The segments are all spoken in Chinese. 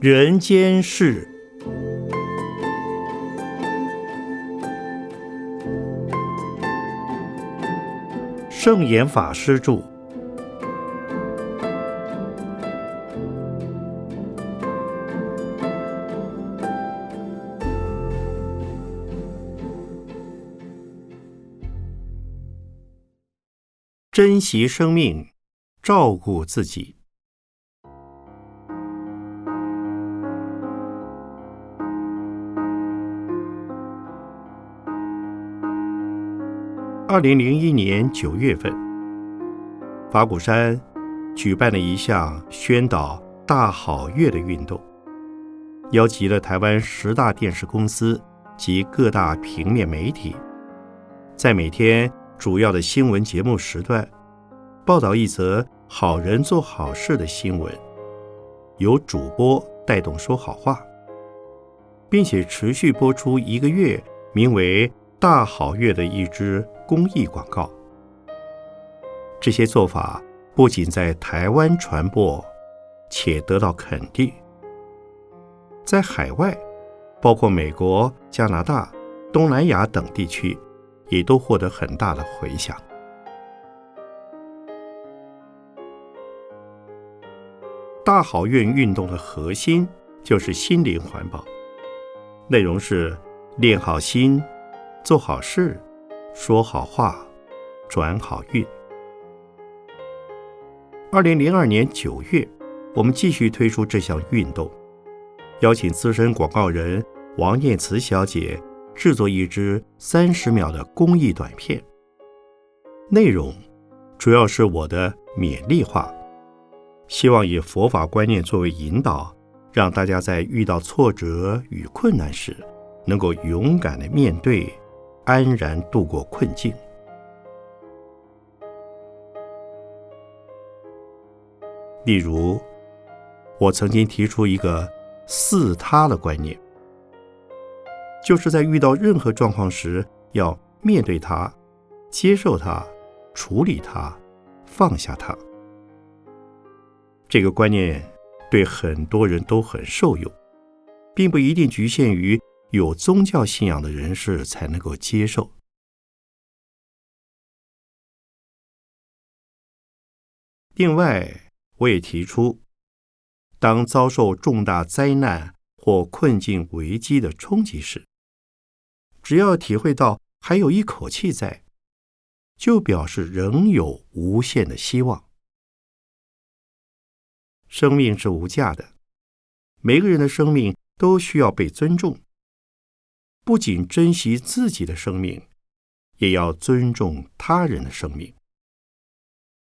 人间事，圣严法师著。珍惜生命，照顾自己。二零零一年九月份，法鼓山举办了一项宣导大好月的运动，邀集了台湾十大电视公司及各大平面媒体，在每天。主要的新闻节目时段，报道一则好人做好事的新闻，由主播带动说好话，并且持续播出一个月，名为“大好月”的一支公益广告。这些做法不仅在台湾传播，且得到肯定，在海外，包括美国、加拿大、东南亚等地区。也都获得很大的回响。大好运运动的核心就是心灵环保，内容是练好心、做好事、说好话、转好运。二零零二年九月，我们继续推出这项运动，邀请资深广告人王念慈小姐。制作一支三十秒的公益短片，内容主要是我的勉励话，希望以佛法观念作为引导，让大家在遇到挫折与困难时，能够勇敢的面对，安然度过困境。例如，我曾经提出一个“四他”的观念。就是在遇到任何状况时，要面对它、接受它、处理它、放下它。这个观念对很多人都很受用，并不一定局限于有宗教信仰的人士才能够接受。另外，我也提出，当遭受重大灾难或困境危机的冲击时，只要体会到还有一口气在，就表示仍有无限的希望。生命是无价的，每个人的生命都需要被尊重。不仅珍惜自己的生命，也要尊重他人的生命。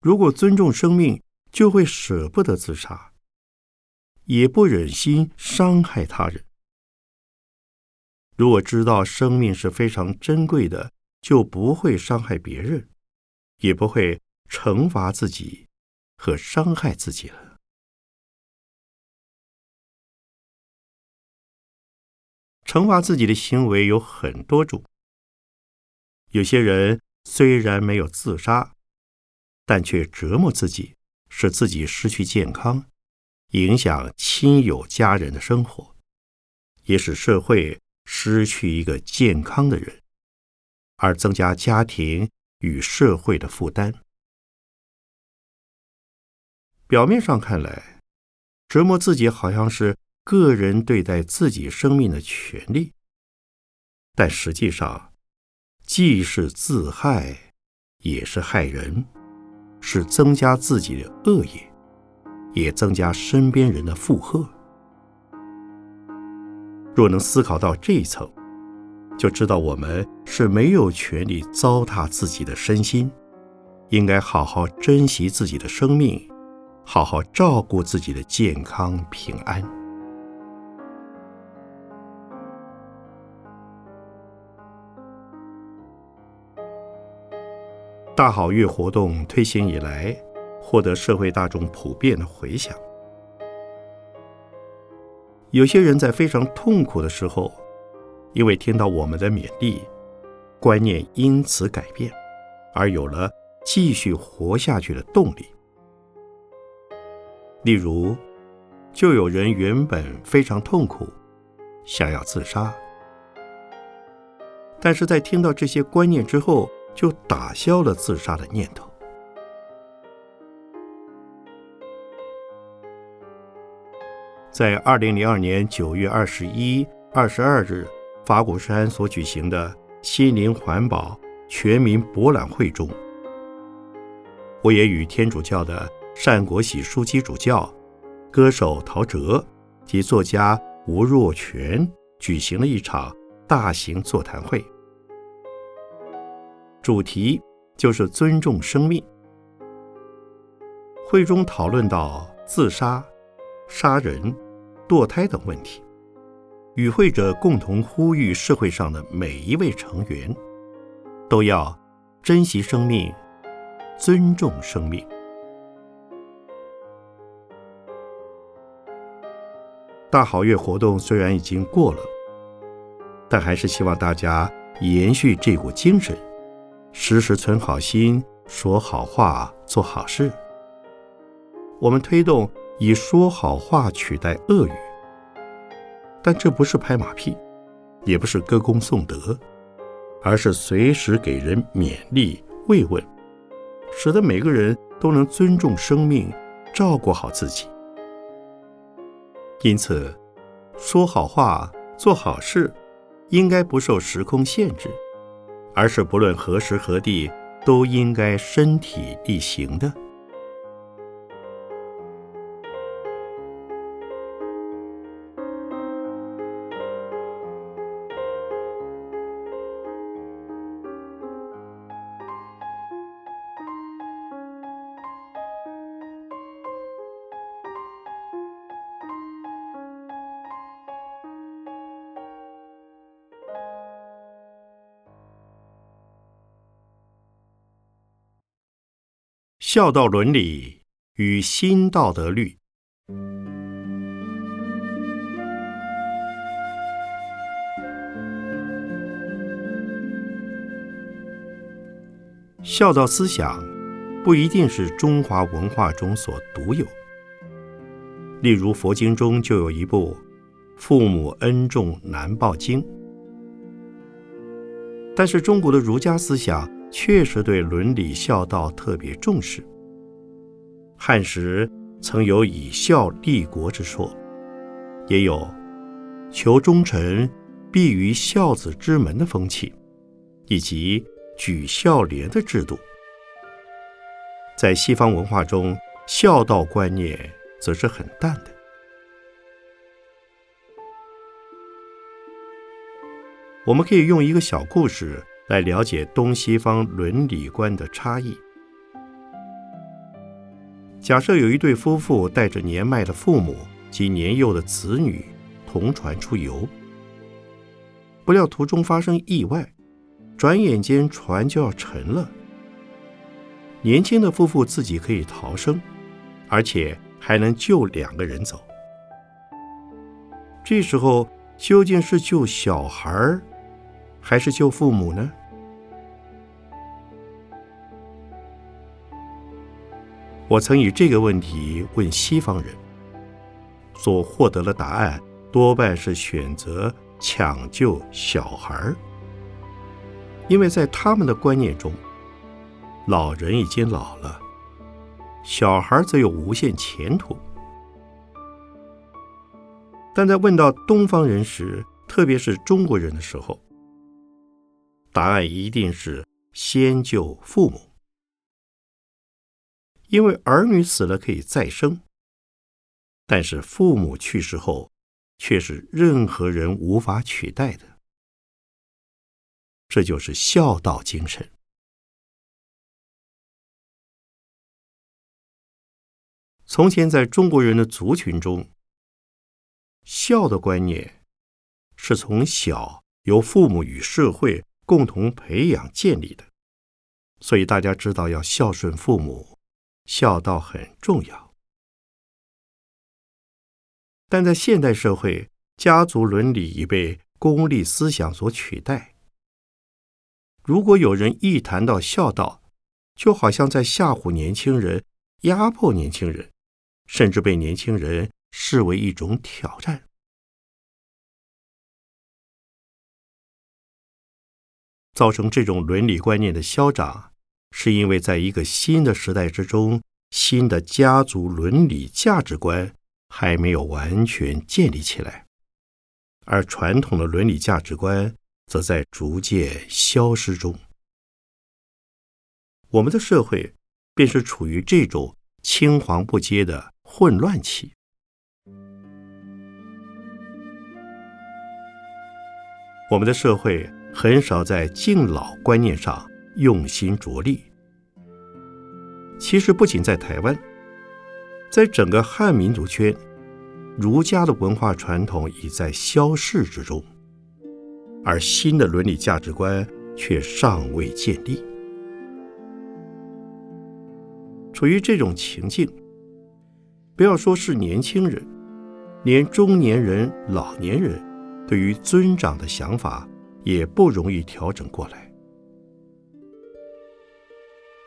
如果尊重生命，就会舍不得自杀，也不忍心伤害他人。如果知道生命是非常珍贵的，就不会伤害别人，也不会惩罚自己和伤害自己了。惩罚自己的行为有很多种。有些人虽然没有自杀，但却折磨自己，使自己失去健康，影响亲友家人的生活，也使社会。失去一个健康的人，而增加家庭与社会的负担。表面上看来，折磨自己好像是个人对待自己生命的权利，但实际上，既是自害，也是害人，是增加自己的恶业，也增加身边人的负荷。若能思考到这一层，就知道我们是没有权利糟蹋自己的身心，应该好好珍惜自己的生命，好好照顾自己的健康平安。大好月活动推行以来，获得社会大众普遍的回响。有些人在非常痛苦的时候，因为听到我们的勉励，观念因此改变，而有了继续活下去的动力。例如，就有人原本非常痛苦，想要自杀，但是在听到这些观念之后，就打消了自杀的念头。在二零零二年九月二十一、二十二日，法鼓山所举行的心灵环保全民博览会中，我也与天主教的单国喜书记主教、歌手陶喆及作家吴若权举行了一场大型座谈会，主题就是尊重生命。会中讨论到自杀、杀人。堕胎等问题，与会者共同呼吁社会上的每一位成员都要珍惜生命、尊重生命。大好月活动虽然已经过了，但还是希望大家延续这股精神，时时存好心，说好话，做好事。我们推动。以说好话取代恶语，但这不是拍马屁，也不是歌功颂德，而是随时给人勉励慰问，使得每个人都能尊重生命，照顾好自己。因此，说好话、做好事，应该不受时空限制，而是不论何时何地都应该身体力行的。孝道伦理与新道德律。孝道思想不一定是中华文化中所独有。例如，佛经中就有一部《父母恩重难报经》，但是中国的儒家思想。确实对伦理孝道特别重视。汉时曾有以孝立国之说，也有求忠臣必于孝子之门的风气，以及举孝廉的制度。在西方文化中，孝道观念则是很淡的。我们可以用一个小故事。来了解东西方伦理观的差异。假设有一对夫妇带着年迈的父母及年幼的子女同船出游，不料途中发生意外，转眼间船就要沉了。年轻的夫妇自己可以逃生，而且还能救两个人走。这时候究竟是救小孩儿，还是救父母呢？我曾以这个问题问西方人，所获得的答案多半是选择抢救小孩儿因为在他们的观念中，老人已经老了，小孩则有无限前途。但在问到东方人时，特别是中国人的时候，答案一定是先救父母。因为儿女死了可以再生，但是父母去世后，却是任何人无法取代的。这就是孝道精神。从前在中国人的族群中，孝的观念是从小由父母与社会共同培养建立的，所以大家知道要孝顺父母。孝道很重要，但在现代社会，家族伦理已被功利思想所取代。如果有人一谈到孝道，就好像在吓唬年轻人、压迫年轻人，甚至被年轻人视为一种挑战。造成这种伦理观念的消长，是因为在一个新的时代之中，新的家族伦理价值观还没有完全建立起来，而传统的伦理价值观则在逐渐消失中。我们的社会便是处于这种青黄不接的混乱期。我们的社会。很少在敬老观念上用心着力。其实，不仅在台湾，在整个汉民族圈，儒家的文化传统已在消逝之中，而新的伦理价值观却尚未建立。处于这种情境，不要说是年轻人，连中年人、老年人，对于尊长的想法。也不容易调整过来。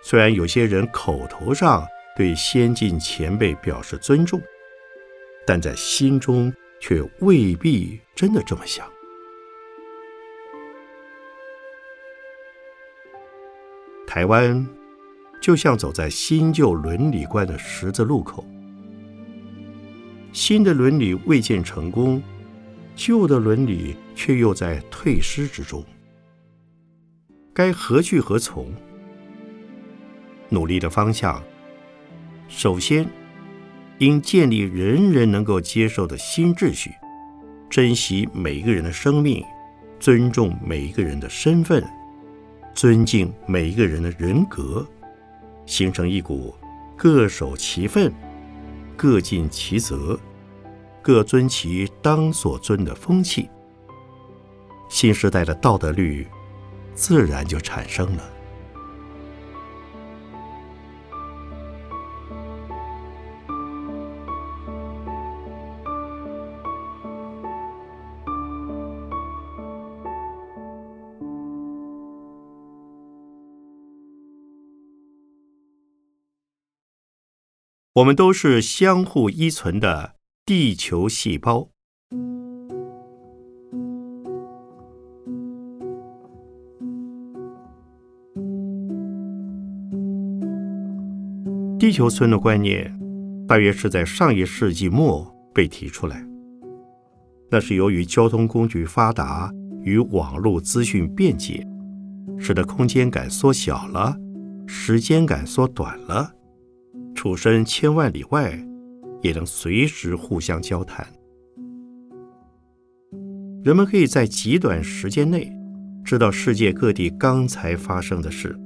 虽然有些人口头上对先进前辈表示尊重，但在心中却未必真的这么想。台湾就像走在新旧伦理观的十字路口，新的伦理未见成功。旧的伦理却又在退失之中，该何去何从？努力的方向，首先应建立人人能够接受的新秩序，珍惜每一个人的生命，尊重每一个人的身份，尊敬每一个人的人格，形成一股各守其分、各尽其责。各尊其当所尊的风气，新时代的道德律自然就产生了。我们都是相互依存的。地球细胞，地球村的观念大约是在上一世纪末被提出来。那是由于交通工具发达与网络资讯便捷，使得空间感缩小了，时间感缩短了，处身千万里外。也能随时互相交谈，人们可以在极短时间内知道世界各地刚才发生的事。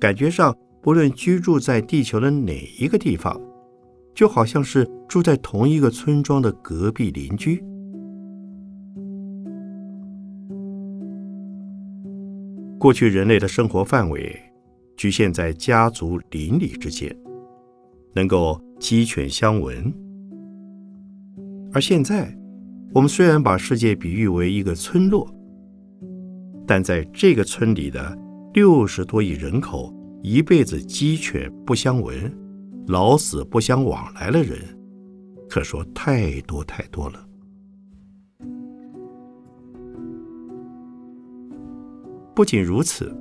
感觉上，不论居住在地球的哪一个地方，就好像是住在同一个村庄的隔壁邻居。过去人类的生活范围局限在家族邻里之间，能够。鸡犬相闻，而现在，我们虽然把世界比喻为一个村落，但在这个村里的六十多亿人口，一辈子鸡犬不相闻，老死不相往来的人，可说太多太多了。不仅如此，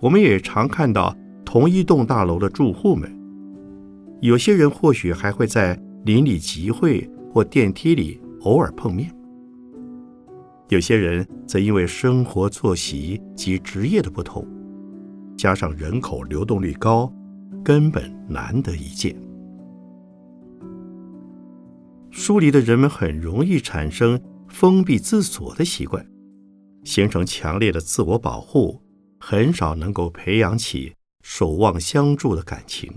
我们也常看到同一栋大楼的住户们。有些人或许还会在邻里集会或电梯里偶尔碰面，有些人则因为生活作息及职业的不同，加上人口流动率高，根本难得一见。疏离的人们很容易产生封闭自锁的习惯，形成强烈的自我保护，很少能够培养起守望相助的感情。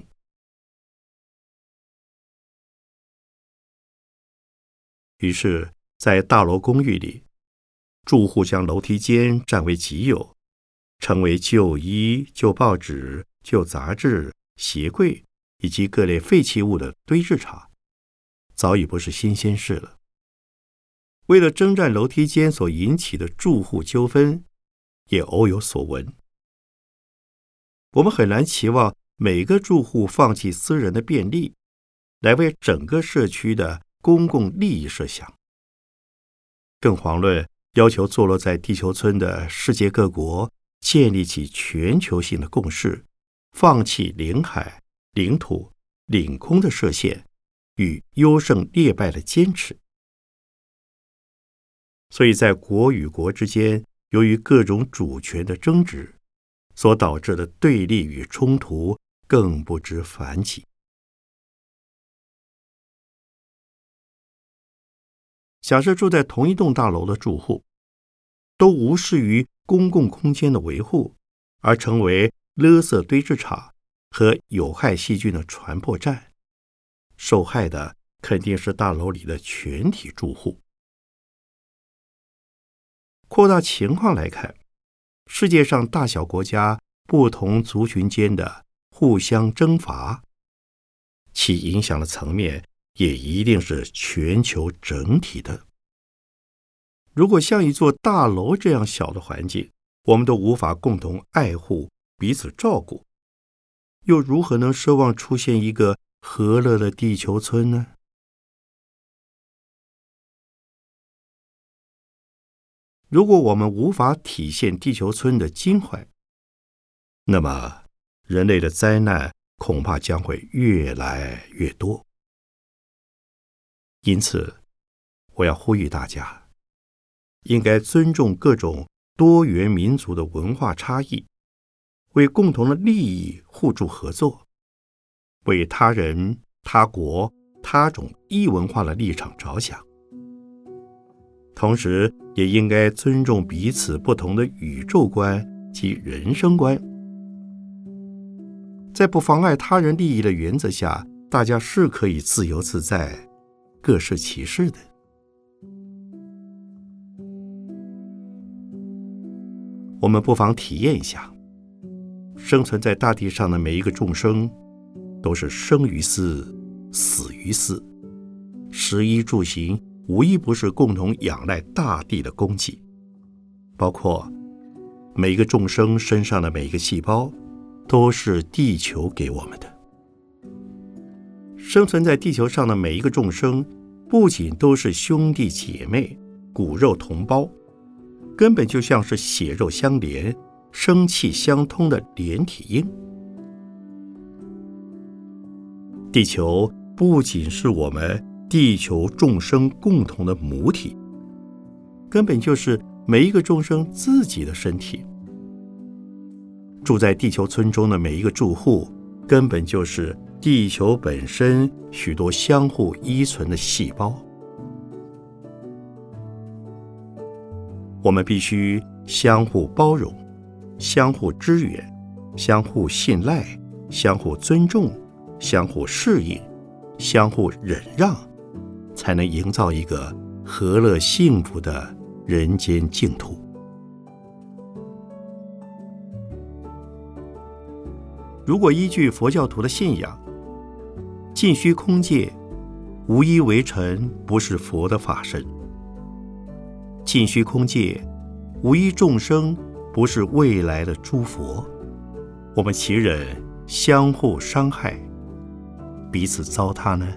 于是，在大楼公寓里，住户将楼梯间占为己有，成为旧衣、旧报纸、旧杂志、鞋柜以及各类废弃物的堆置场，早已不是新鲜事了。为了征战楼梯间所引起的住户纠纷，也偶有所闻。我们很难期望每个住户放弃私人的便利，来为整个社区的公共利益设想。更遑论要求坐落在地球村的世界各国建立起全球性的共识，放弃领海、领土、领空的设限与优胜劣败的坚持。所以在国与国之间，由于各种主权的争执，所导致的对立与冲突更不知凡几。假设住在同一栋大楼的住户，都无视于公共空间的维护，而成为垃圾堆置场和有害细菌的传播站，受害的肯定是大楼里的全体住户。扩大情况来看，世界上大小国家不同族群间的互相征伐，其影响的层面。也一定是全球整体的。如果像一座大楼这样小的环境，我们都无法共同爱护、彼此照顾，又如何能奢望出现一个和乐的地球村呢？如果我们无法体现地球村的襟怀，那么人类的灾难恐怕将会越来越多。因此，我要呼吁大家，应该尊重各种多元民族的文化差异，为共同的利益互助合作，为他人、他国、他种异文化的立场着想。同时，也应该尊重彼此不同的宇宙观及人生观，在不妨碍他人利益的原则下，大家是可以自由自在。各是其事的，我们不妨体验一下：生存在大地上的每一个众生，都是生于斯，死于斯。食衣住行，无一不是共同仰赖大地的供给。包括每一个众生身上的每一个细胞，都是地球给我们的。生存在地球上的每一个众生，不仅都是兄弟姐妹、骨肉同胞，根本就像是血肉相连、生气相通的连体婴。地球不仅是我们地球众生共同的母体，根本就是每一个众生自己的身体。住在地球村中的每一个住户，根本就是。地球本身许多相互依存的细胞，我们必须相互包容、相互支援、相互信赖、相互尊重、相互适应、相互忍让，才能营造一个和乐幸福的人间净土。如果依据佛教徒的信仰，尽虚空界，无一为尘，不是佛的法身；尽虚空界，无一众生，不是未来的诸佛。我们岂忍相互伤害，彼此糟蹋呢？